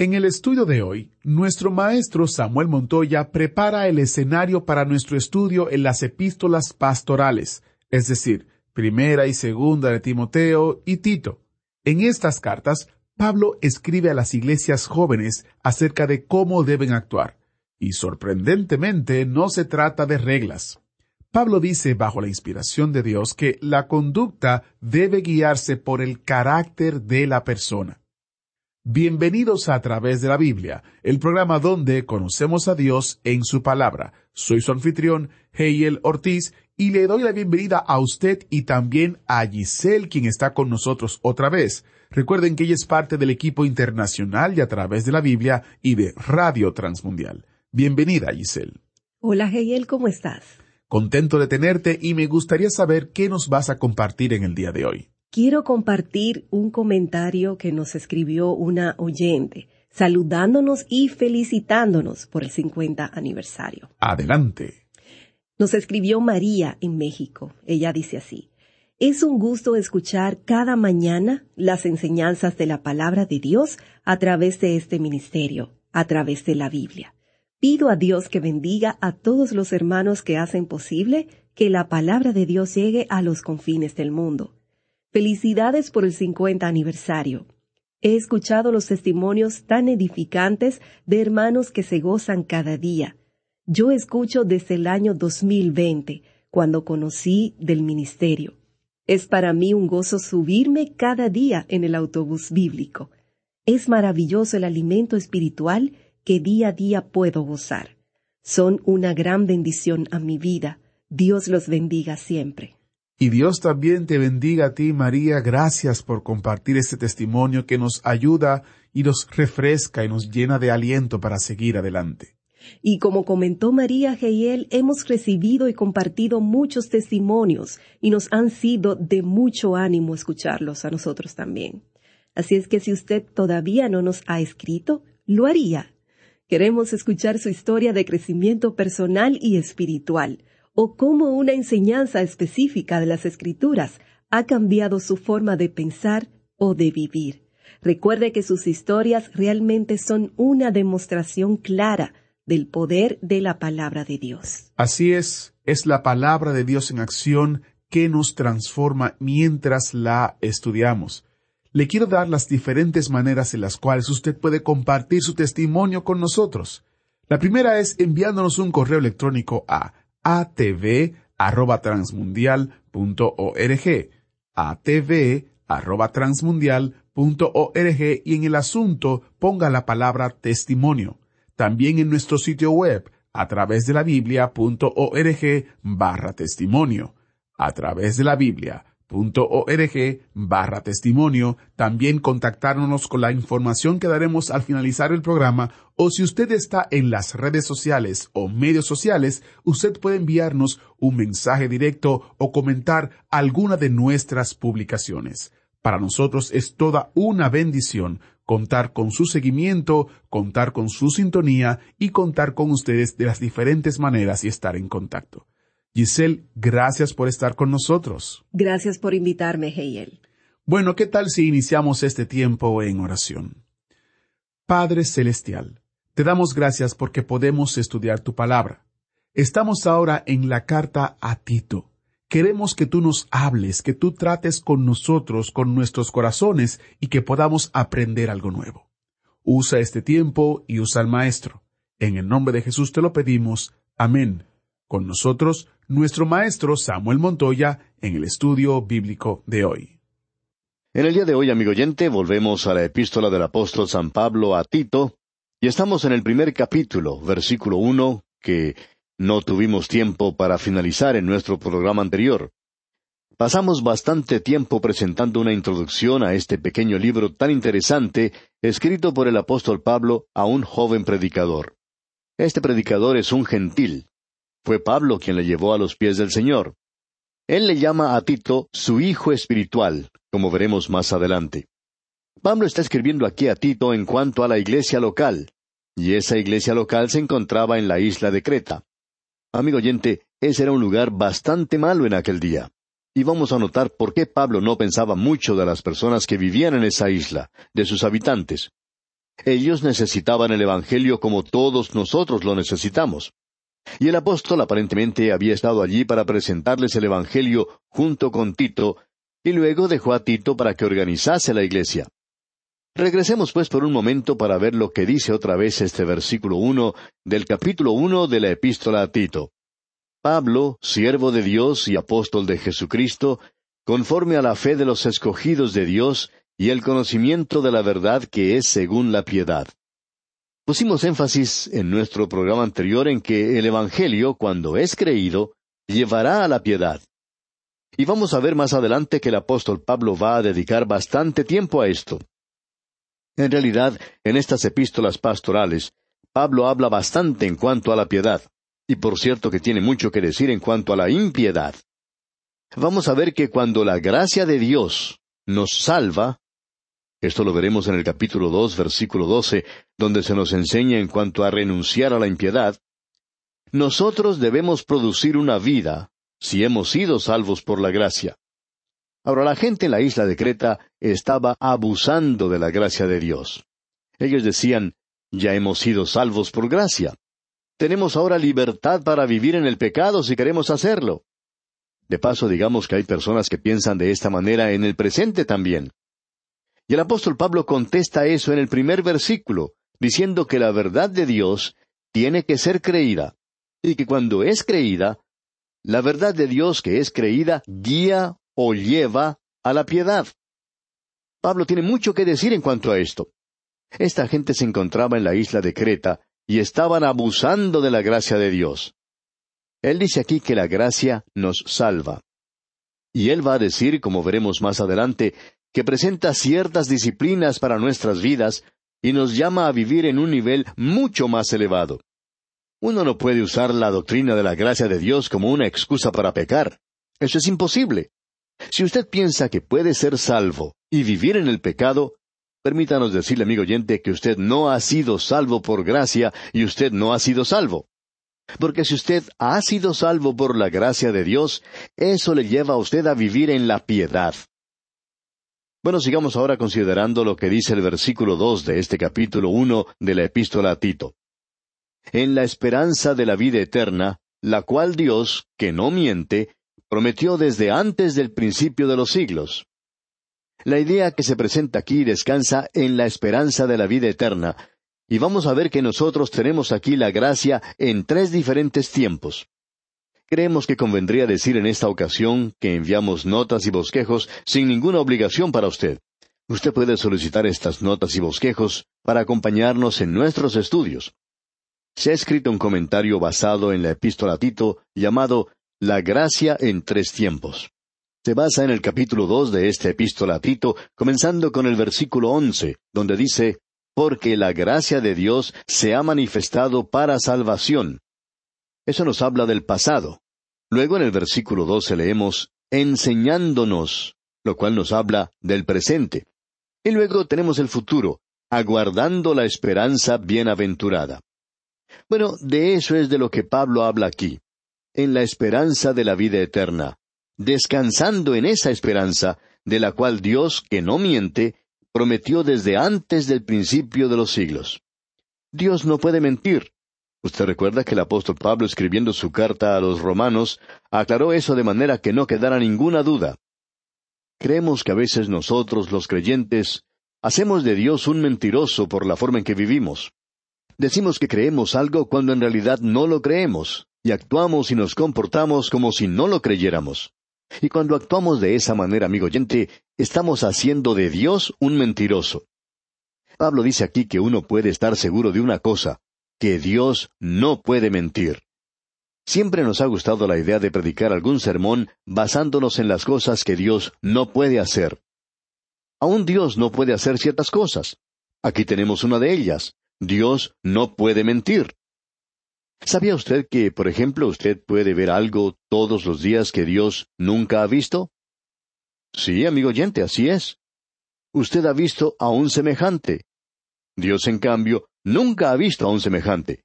En el estudio de hoy, nuestro maestro Samuel Montoya prepara el escenario para nuestro estudio en las epístolas pastorales, es decir, primera y segunda de Timoteo y Tito. En estas cartas, Pablo escribe a las iglesias jóvenes acerca de cómo deben actuar. Y sorprendentemente no se trata de reglas. Pablo dice bajo la inspiración de Dios que la conducta debe guiarse por el carácter de la persona. Bienvenidos a, través de la Biblia, el programa donde conocemos a Dios en su palabra. Soy su anfitrión, Heiel Ortiz, y le doy la bienvenida a usted y también a Giselle, quien está con nosotros otra vez. Recuerden que ella es parte del equipo internacional y a través de la Biblia y de Radio Transmundial. Bienvenida, Giselle. Hola, Heiel, ¿cómo estás? Contento de tenerte y me gustaría saber qué nos vas a compartir en el día de hoy. Quiero compartir un comentario que nos escribió una oyente, saludándonos y felicitándonos por el 50 aniversario. Adelante. Nos escribió María en México. Ella dice así, es un gusto escuchar cada mañana las enseñanzas de la palabra de Dios a través de este ministerio, a través de la Biblia. Pido a Dios que bendiga a todos los hermanos que hacen posible que la palabra de Dios llegue a los confines del mundo. Felicidades por el 50 aniversario. He escuchado los testimonios tan edificantes de hermanos que se gozan cada día. Yo escucho desde el año 2020, cuando conocí del ministerio. Es para mí un gozo subirme cada día en el autobús bíblico. Es maravilloso el alimento espiritual que día a día puedo gozar. Son una gran bendición a mi vida. Dios los bendiga siempre. Y Dios también te bendiga a ti, María. Gracias por compartir este testimonio que nos ayuda y nos refresca y nos llena de aliento para seguir adelante. Y como comentó María Geiel, hemos recibido y compartido muchos testimonios y nos han sido de mucho ánimo escucharlos a nosotros también. Así es que si usted todavía no nos ha escrito, lo haría. Queremos escuchar su historia de crecimiento personal y espiritual o cómo una enseñanza específica de las escrituras ha cambiado su forma de pensar o de vivir. Recuerde que sus historias realmente son una demostración clara del poder de la palabra de Dios. Así es, es la palabra de Dios en acción que nos transforma mientras la estudiamos. Le quiero dar las diferentes maneras en las cuales usted puede compartir su testimonio con nosotros. La primera es enviándonos un correo electrónico a atv@transmundial.org, atv@transmundial.org y en el asunto ponga la palabra testimonio. También en nuestro sitio web a través de la biblia.org barra testimonio. A través de la biblia .org barra testimonio, también contactarnos con la información que daremos al finalizar el programa o si usted está en las redes sociales o medios sociales, usted puede enviarnos un mensaje directo o comentar alguna de nuestras publicaciones. Para nosotros es toda una bendición contar con su seguimiento, contar con su sintonía y contar con ustedes de las diferentes maneras y estar en contacto. Giselle, gracias por estar con nosotros. Gracias por invitarme, Heiel. Bueno, ¿qué tal si iniciamos este tiempo en oración? Padre Celestial, te damos gracias porque podemos estudiar tu palabra. Estamos ahora en la carta a Tito. Queremos que tú nos hables, que tú trates con nosotros, con nuestros corazones y que podamos aprender algo nuevo. Usa este tiempo y usa al Maestro. En el nombre de Jesús te lo pedimos. Amén. Con nosotros, nuestro maestro Samuel Montoya en el estudio bíblico de hoy. En el día de hoy, amigo oyente, volvemos a la epístola del apóstol San Pablo a Tito, y estamos en el primer capítulo, versículo uno, que no tuvimos tiempo para finalizar en nuestro programa anterior. Pasamos bastante tiempo presentando una introducción a este pequeño libro tan interesante, escrito por el apóstol Pablo a un joven predicador. Este predicador es un gentil. Fue Pablo quien le llevó a los pies del Señor. Él le llama a Tito su hijo espiritual, como veremos más adelante. Pablo está escribiendo aquí a Tito en cuanto a la iglesia local, y esa iglesia local se encontraba en la isla de Creta. Amigo oyente, ese era un lugar bastante malo en aquel día. Y vamos a notar por qué Pablo no pensaba mucho de las personas que vivían en esa isla, de sus habitantes. Ellos necesitaban el Evangelio como todos nosotros lo necesitamos. Y el apóstol aparentemente había estado allí para presentarles el Evangelio junto con Tito, y luego dejó a Tito para que organizase la iglesia. Regresemos pues por un momento para ver lo que dice otra vez este versículo uno del capítulo uno de la epístola a Tito. Pablo, siervo de Dios y apóstol de Jesucristo, conforme a la fe de los escogidos de Dios y el conocimiento de la verdad que es según la piedad. Pusimos énfasis en nuestro programa anterior en que el Evangelio, cuando es creído, llevará a la piedad. Y vamos a ver más adelante que el apóstol Pablo va a dedicar bastante tiempo a esto. En realidad, en estas epístolas pastorales, Pablo habla bastante en cuanto a la piedad y por cierto que tiene mucho que decir en cuanto a la impiedad. Vamos a ver que cuando la gracia de Dios nos salva, esto lo veremos en el capítulo dos, versículo doce, donde se nos enseña en cuanto a renunciar a la impiedad, nosotros debemos producir una vida si hemos sido salvos por la gracia. Ahora la gente en la isla de Creta estaba abusando de la gracia de Dios. Ellos decían, ya hemos sido salvos por gracia. Tenemos ahora libertad para vivir en el pecado si queremos hacerlo. De paso, digamos que hay personas que piensan de esta manera en el presente también. Y el apóstol Pablo contesta eso en el primer versículo, diciendo que la verdad de Dios tiene que ser creída, y que cuando es creída, la verdad de Dios que es creída guía o lleva a la piedad. Pablo tiene mucho que decir en cuanto a esto. Esta gente se encontraba en la isla de Creta, y estaban abusando de la gracia de Dios. Él dice aquí que la gracia nos salva. Y él va a decir, como veremos más adelante, que presenta ciertas disciplinas para nuestras vidas y nos llama a vivir en un nivel mucho más elevado. Uno no puede usar la doctrina de la gracia de Dios como una excusa para pecar. Eso es imposible. Si usted piensa que puede ser salvo y vivir en el pecado, Permítanos decirle, amigo oyente, que usted no ha sido salvo por gracia y usted no ha sido salvo. Porque si usted ha sido salvo por la gracia de Dios, eso le lleva a usted a vivir en la piedad. Bueno, sigamos ahora considerando lo que dice el versículo dos de este capítulo uno de la epístola a Tito. En la esperanza de la vida eterna, la cual Dios, que no miente, prometió desde antes del principio de los siglos. La idea que se presenta aquí descansa en la esperanza de la vida eterna, y vamos a ver que nosotros tenemos aquí la gracia en tres diferentes tiempos. Creemos que convendría decir en esta ocasión que enviamos notas y bosquejos sin ninguna obligación para usted. Usted puede solicitar estas notas y bosquejos para acompañarnos en nuestros estudios. Se ha escrito un comentario basado en la epístola Tito llamado La gracia en tres tiempos se basa en el capítulo dos de esta epístola a Tito, comenzando con el versículo once, donde dice, Porque la gracia de Dios se ha manifestado para salvación. Eso nos habla del pasado. Luego en el versículo doce leemos, enseñándonos, lo cual nos habla del presente. Y luego tenemos el futuro, aguardando la esperanza bienaventurada. Bueno, de eso es de lo que Pablo habla aquí, en la esperanza de la vida eterna descansando en esa esperanza, de la cual Dios, que no miente, prometió desde antes del principio de los siglos. Dios no puede mentir. Usted recuerda que el apóstol Pablo escribiendo su carta a los romanos aclaró eso de manera que no quedara ninguna duda. Creemos que a veces nosotros, los creyentes, hacemos de Dios un mentiroso por la forma en que vivimos. Decimos que creemos algo cuando en realidad no lo creemos, y actuamos y nos comportamos como si no lo creyéramos. Y cuando actuamos de esa manera, amigo oyente, estamos haciendo de Dios un mentiroso. Pablo dice aquí que uno puede estar seguro de una cosa, que Dios no puede mentir. Siempre nos ha gustado la idea de predicar algún sermón basándonos en las cosas que Dios no puede hacer. Aún Dios no puede hacer ciertas cosas. Aquí tenemos una de ellas. Dios no puede mentir. ¿Sabía usted que, por ejemplo, usted puede ver algo todos los días que Dios nunca ha visto? Sí, amigo oyente, así es. Usted ha visto a un semejante. Dios, en cambio, nunca ha visto a un semejante.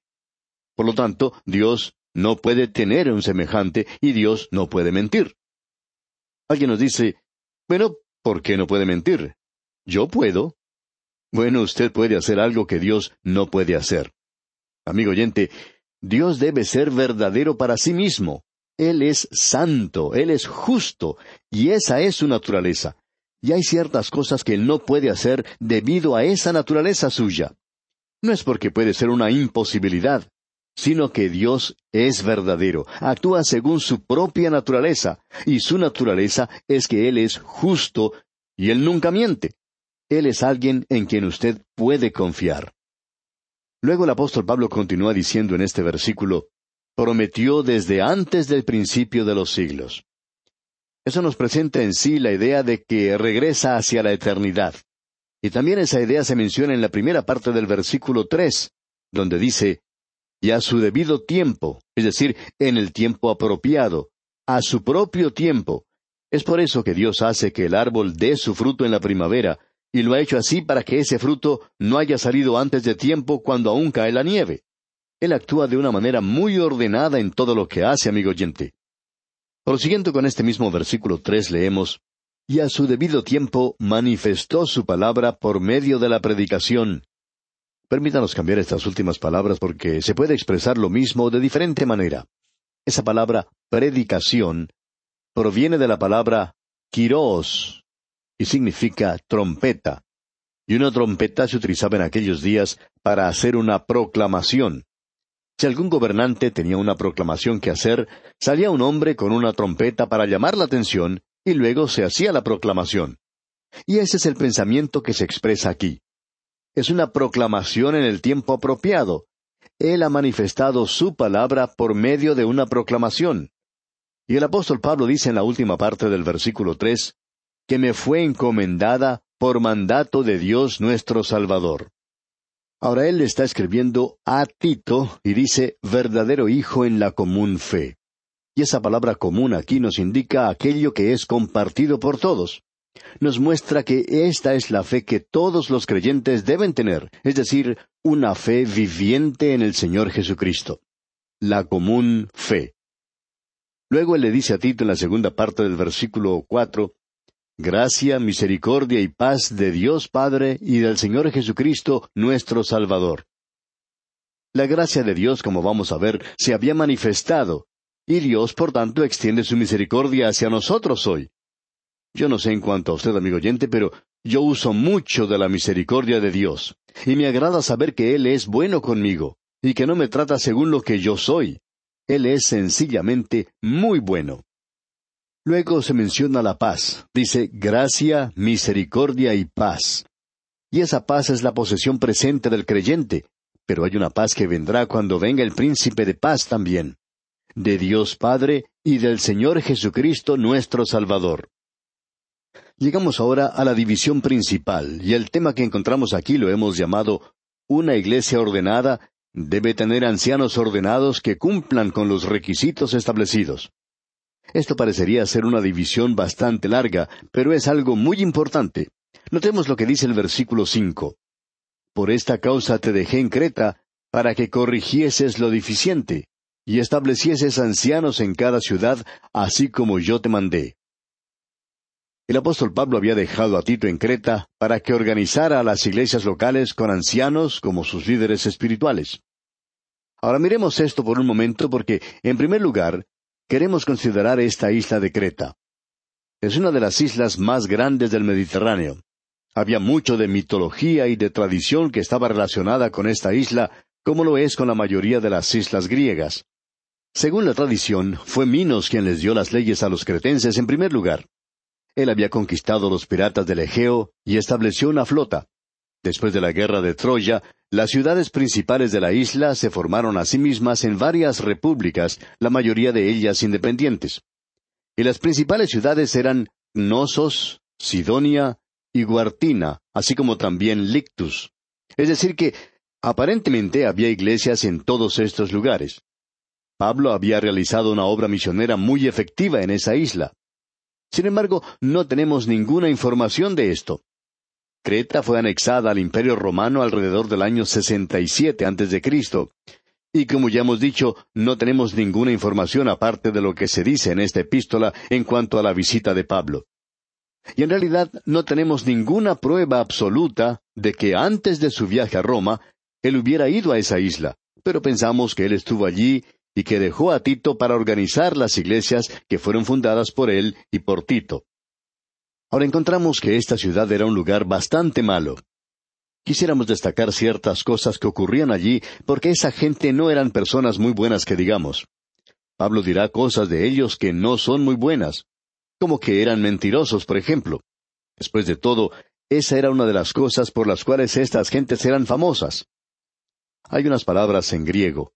Por lo tanto, Dios no puede tener un semejante y Dios no puede mentir. Alguien nos dice, bueno, ¿por qué no puede mentir? Yo puedo. Bueno, usted puede hacer algo que Dios no puede hacer. Amigo oyente, Dios debe ser verdadero para sí mismo. Él es santo, Él es justo, y esa es su naturaleza. Y hay ciertas cosas que Él no puede hacer debido a esa naturaleza suya. No es porque puede ser una imposibilidad, sino que Dios es verdadero, actúa según su propia naturaleza, y su naturaleza es que Él es justo y Él nunca miente. Él es alguien en quien usted puede confiar. Luego el apóstol Pablo continúa diciendo en este versículo, prometió desde antes del principio de los siglos. Eso nos presenta en sí la idea de que regresa hacia la eternidad. Y también esa idea se menciona en la primera parte del versículo tres, donde dice, y a su debido tiempo, es decir, en el tiempo apropiado, a su propio tiempo. Es por eso que Dios hace que el árbol dé su fruto en la primavera, y lo ha hecho así para que ese fruto no haya salido antes de tiempo cuando aún cae la nieve. Él actúa de una manera muy ordenada en todo lo que hace, amigo oyente. Prosiguiendo con este mismo versículo tres leemos, Y a su debido tiempo manifestó su palabra por medio de la predicación, Permítanos cambiar estas últimas palabras porque se puede expresar lo mismo de diferente manera. Esa palabra predicación proviene de la palabra kiros y significa trompeta. Y una trompeta se utilizaba en aquellos días para hacer una proclamación. Si algún gobernante tenía una proclamación que hacer, salía un hombre con una trompeta para llamar la atención y luego se hacía la proclamación. Y ese es el pensamiento que se expresa aquí es una proclamación en el tiempo apropiado. Él ha manifestado su palabra por medio de una proclamación. Y el apóstol Pablo dice en la última parte del versículo tres, que me fue encomendada por mandato de Dios nuestro Salvador. Ahora él está escribiendo a Tito y dice verdadero hijo en la común fe. Y esa palabra común aquí nos indica aquello que es compartido por todos nos muestra que esta es la fe que todos los creyentes deben tener, es decir, una fe viviente en el Señor Jesucristo. La común fe. Luego él le dice a Tito en la segunda parte del versículo cuatro, Gracia, misericordia y paz de Dios Padre y del Señor Jesucristo, nuestro Salvador. La gracia de Dios, como vamos a ver, se había manifestado, y Dios, por tanto, extiende su misericordia hacia nosotros hoy. Yo no sé en cuanto a usted, amigo oyente, pero yo uso mucho de la misericordia de Dios, y me agrada saber que Él es bueno conmigo, y que no me trata según lo que yo soy. Él es sencillamente muy bueno. Luego se menciona la paz. Dice gracia, misericordia y paz. Y esa paz es la posesión presente del creyente, pero hay una paz que vendrá cuando venga el príncipe de paz también. De Dios Padre y del Señor Jesucristo nuestro Salvador. Llegamos ahora a la división principal, y el tema que encontramos aquí lo hemos llamado Una iglesia ordenada debe tener ancianos ordenados que cumplan con los requisitos establecidos. Esto parecería ser una división bastante larga, pero es algo muy importante. Notemos lo que dice el versículo cinco. Por esta causa te dejé en Creta, para que corrigieses lo deficiente, y establecieses ancianos en cada ciudad, así como yo te mandé. El apóstol Pablo había dejado a Tito en Creta para que organizara a las iglesias locales con ancianos como sus líderes espirituales. Ahora miremos esto por un momento porque, en primer lugar, queremos considerar esta isla de Creta. Es una de las islas más grandes del Mediterráneo. Había mucho de mitología y de tradición que estaba relacionada con esta isla, como lo es con la mayoría de las islas griegas. Según la tradición, fue Minos quien les dio las leyes a los cretenses en primer lugar. Él había conquistado los piratas del Egeo y estableció una flota. Después de la guerra de Troya, las ciudades principales de la isla se formaron a sí mismas en varias repúblicas, la mayoría de ellas independientes. Y las principales ciudades eran Gnosos, Sidonia y Guartina, así como también Lictus. Es decir que aparentemente había iglesias en todos estos lugares. Pablo había realizado una obra misionera muy efectiva en esa isla. Sin embargo, no tenemos ninguna información de esto. Creta fue anexada al Imperio Romano alrededor del año 67 a.C. Y como ya hemos dicho, no tenemos ninguna información aparte de lo que se dice en esta epístola en cuanto a la visita de Pablo. Y en realidad no tenemos ninguna prueba absoluta de que antes de su viaje a Roma, él hubiera ido a esa isla, pero pensamos que él estuvo allí y que dejó a Tito para organizar las iglesias que fueron fundadas por él y por Tito. Ahora encontramos que esta ciudad era un lugar bastante malo. Quisiéramos destacar ciertas cosas que ocurrían allí porque esa gente no eran personas muy buenas que digamos. Pablo dirá cosas de ellos que no son muy buenas, como que eran mentirosos, por ejemplo. Después de todo, esa era una de las cosas por las cuales estas gentes eran famosas. Hay unas palabras en griego,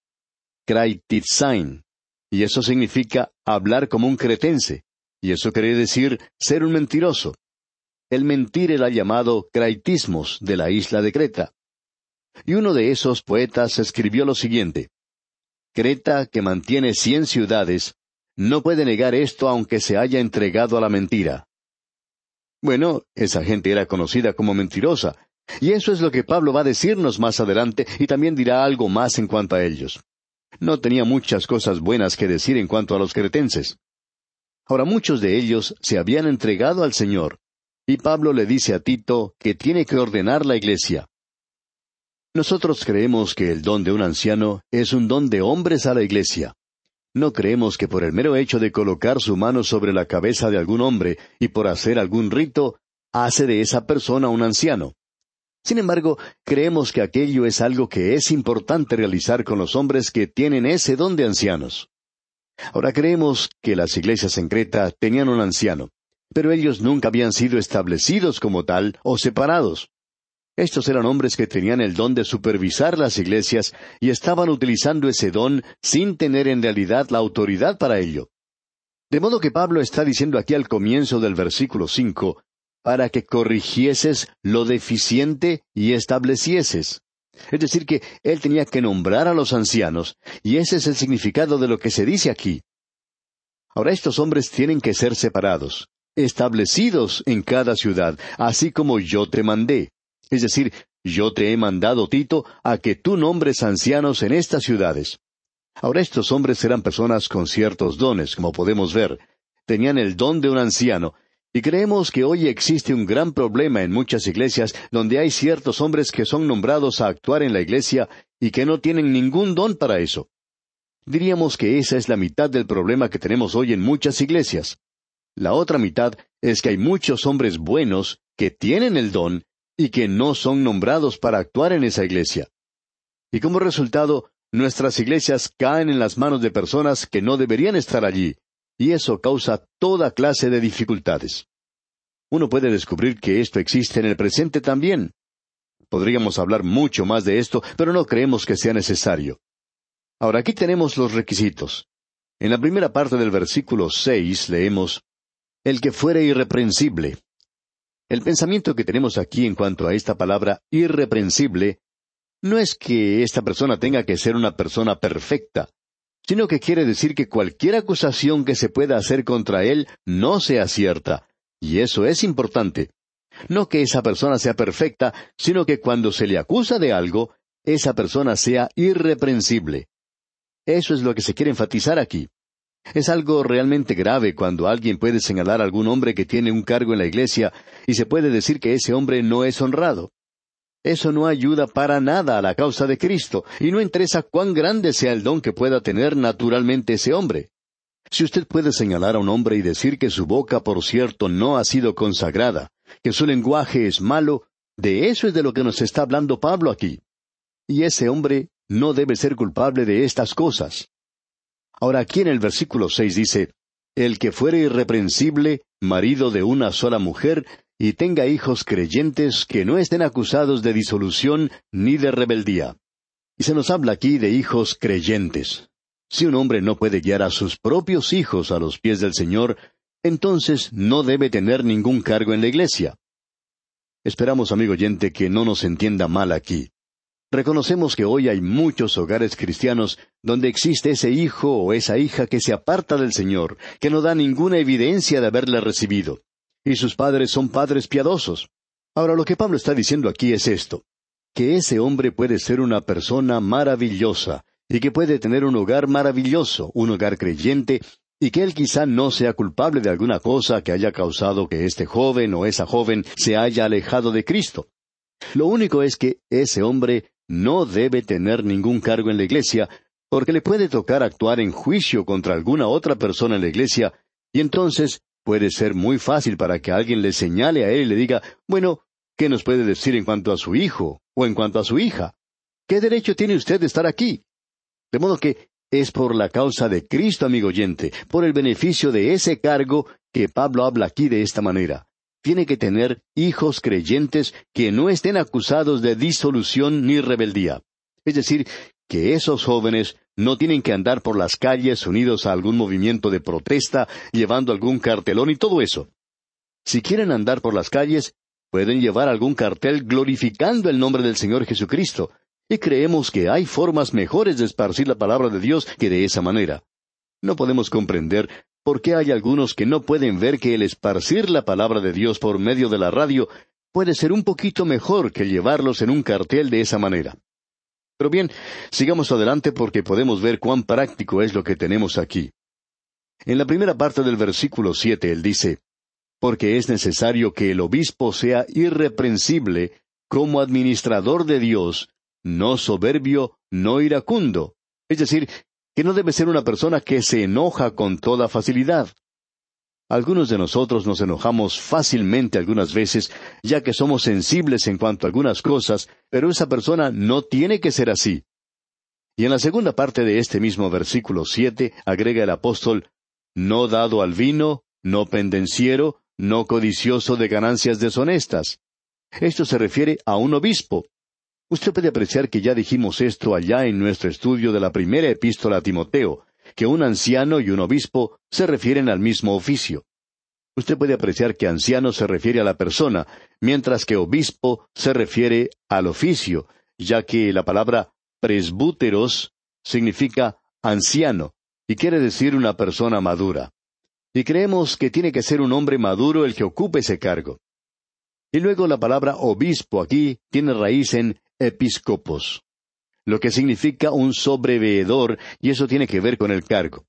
kraititzain, y eso significa hablar como un cretense. Y eso quiere decir ser un mentiroso. El mentir era llamado craitismos de la isla de Creta. Y uno de esos poetas escribió lo siguiente. Creta, que mantiene cien ciudades, no puede negar esto aunque se haya entregado a la mentira. Bueno, esa gente era conocida como mentirosa, y eso es lo que Pablo va a decirnos más adelante y también dirá algo más en cuanto a ellos. No tenía muchas cosas buenas que decir en cuanto a los cretenses. Ahora muchos de ellos se habían entregado al Señor, y Pablo le dice a Tito que tiene que ordenar la iglesia. Nosotros creemos que el don de un anciano es un don de hombres a la iglesia. No creemos que por el mero hecho de colocar su mano sobre la cabeza de algún hombre y por hacer algún rito, hace de esa persona un anciano. Sin embargo, creemos que aquello es algo que es importante realizar con los hombres que tienen ese don de ancianos. Ahora creemos que las iglesias en Creta tenían un anciano, pero ellos nunca habían sido establecidos como tal o separados. Estos eran hombres que tenían el don de supervisar las iglesias y estaban utilizando ese don sin tener en realidad la autoridad para ello. De modo que Pablo está diciendo aquí al comienzo del versículo cinco, para que corrigieses lo deficiente y establecieses. Es decir, que él tenía que nombrar a los ancianos, y ese es el significado de lo que se dice aquí. Ahora estos hombres tienen que ser separados, establecidos en cada ciudad, así como yo te mandé. Es decir, yo te he mandado, Tito, a que tú nombres ancianos en estas ciudades. Ahora estos hombres eran personas con ciertos dones, como podemos ver. Tenían el don de un anciano, y creemos que hoy existe un gran problema en muchas iglesias donde hay ciertos hombres que son nombrados a actuar en la iglesia y que no tienen ningún don para eso. Diríamos que esa es la mitad del problema que tenemos hoy en muchas iglesias. La otra mitad es que hay muchos hombres buenos que tienen el don y que no son nombrados para actuar en esa iglesia. Y como resultado, nuestras iglesias caen en las manos de personas que no deberían estar allí, y eso causa toda clase de dificultades. Uno puede descubrir que esto existe en el presente también. Podríamos hablar mucho más de esto, pero no creemos que sea necesario. Ahora aquí tenemos los requisitos. En la primera parte del versículo seis leemos El que fuere irreprensible. El pensamiento que tenemos aquí en cuanto a esta palabra irreprensible no es que esta persona tenga que ser una persona perfecta, sino que quiere decir que cualquier acusación que se pueda hacer contra él no sea cierta, y eso es importante. No que esa persona sea perfecta, sino que cuando se le acusa de algo, esa persona sea irreprensible. Eso es lo que se quiere enfatizar aquí. Es algo realmente grave cuando alguien puede señalar a algún hombre que tiene un cargo en la iglesia y se puede decir que ese hombre no es honrado. Eso no ayuda para nada a la causa de Cristo, y no interesa cuán grande sea el don que pueda tener naturalmente ese hombre. Si usted puede señalar a un hombre y decir que su boca, por cierto, no ha sido consagrada, que su lenguaje es malo, de eso es de lo que nos está hablando Pablo aquí. Y ese hombre no debe ser culpable de estas cosas. Ahora aquí en el versículo seis dice, El que fuere irreprensible, marido de una sola mujer, y tenga hijos creyentes que no estén acusados de disolución ni de rebeldía. Y se nos habla aquí de hijos creyentes. Si un hombre no puede guiar a sus propios hijos a los pies del Señor, entonces no debe tener ningún cargo en la iglesia. Esperamos, amigo oyente, que no nos entienda mal aquí. Reconocemos que hoy hay muchos hogares cristianos donde existe ese hijo o esa hija que se aparta del Señor, que no da ninguna evidencia de haberle recibido. Y sus padres son padres piadosos. Ahora lo que Pablo está diciendo aquí es esto, que ese hombre puede ser una persona maravillosa, y que puede tener un hogar maravilloso, un hogar creyente, y que él quizá no sea culpable de alguna cosa que haya causado que este joven o esa joven se haya alejado de Cristo. Lo único es que ese hombre no debe tener ningún cargo en la iglesia, porque le puede tocar actuar en juicio contra alguna otra persona en la iglesia, y entonces puede ser muy fácil para que alguien le señale a él y le diga, bueno, ¿qué nos puede decir en cuanto a su hijo o en cuanto a su hija? ¿Qué derecho tiene usted de estar aquí? De modo que es por la causa de Cristo, amigo oyente, por el beneficio de ese cargo que Pablo habla aquí de esta manera. Tiene que tener hijos creyentes que no estén acusados de disolución ni rebeldía. Es decir, que esos jóvenes no tienen que andar por las calles unidos a algún movimiento de protesta, llevando algún cartelón y todo eso. Si quieren andar por las calles, pueden llevar algún cartel glorificando el nombre del Señor Jesucristo, y creemos que hay formas mejores de esparcir la palabra de Dios que de esa manera. No podemos comprender por qué hay algunos que no pueden ver que el esparcir la palabra de Dios por medio de la radio puede ser un poquito mejor que llevarlos en un cartel de esa manera. Pero bien, sigamos adelante porque podemos ver cuán práctico es lo que tenemos aquí. En la primera parte del versículo siete él dice, Porque es necesario que el obispo sea irreprensible como administrador de Dios, no soberbio, no iracundo. Es decir, que no debe ser una persona que se enoja con toda facilidad. Algunos de nosotros nos enojamos fácilmente algunas veces, ya que somos sensibles en cuanto a algunas cosas, pero esa persona no tiene que ser así. Y en la segunda parte de este mismo versículo siete agrega el apóstol no dado al vino, no pendenciero, no codicioso de ganancias deshonestas. Esto se refiere a un obispo, Usted puede apreciar que ya dijimos esto allá en nuestro estudio de la primera epístola a Timoteo, que un anciano y un obispo se refieren al mismo oficio. Usted puede apreciar que anciano se refiere a la persona, mientras que obispo se refiere al oficio, ya que la palabra presbúteros significa anciano, y quiere decir una persona madura. Y creemos que tiene que ser un hombre maduro el que ocupe ese cargo. Y luego la palabra obispo aquí tiene raíz en episcopos, lo que significa un sobreveedor, y eso tiene que ver con el cargo.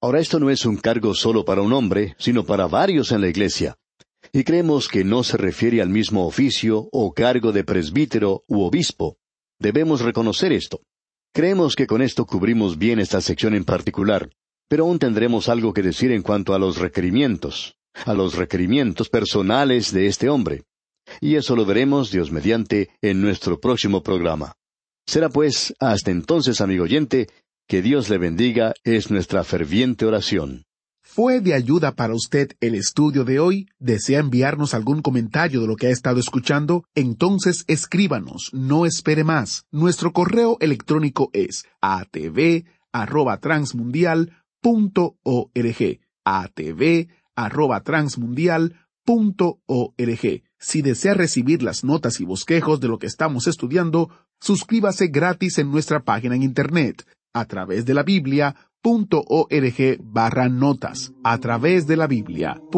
Ahora, esto no es un cargo solo para un hombre, sino para varios en la iglesia. Y creemos que no se refiere al mismo oficio o cargo de presbítero u obispo. Debemos reconocer esto. Creemos que con esto cubrimos bien esta sección en particular, pero aún tendremos algo que decir en cuanto a los requerimientos, a los requerimientos personales de este hombre. Y eso lo veremos, Dios mediante, en nuestro próximo programa. Será pues, hasta entonces, amigo oyente, que Dios le bendiga es nuestra ferviente oración. ¿Fue de ayuda para usted el estudio de hoy? ¿Desea enviarnos algún comentario de lo que ha estado escuchando? Entonces escríbanos, no espere más. Nuestro correo electrónico es atv@transmundial.org. atv@transmundial.org. Si desea recibir las notas y bosquejos de lo que estamos estudiando, suscríbase gratis en nuestra página en Internet, a través de la Biblia.org barra notas, a través de la Biblia.org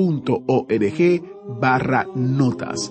barra notas.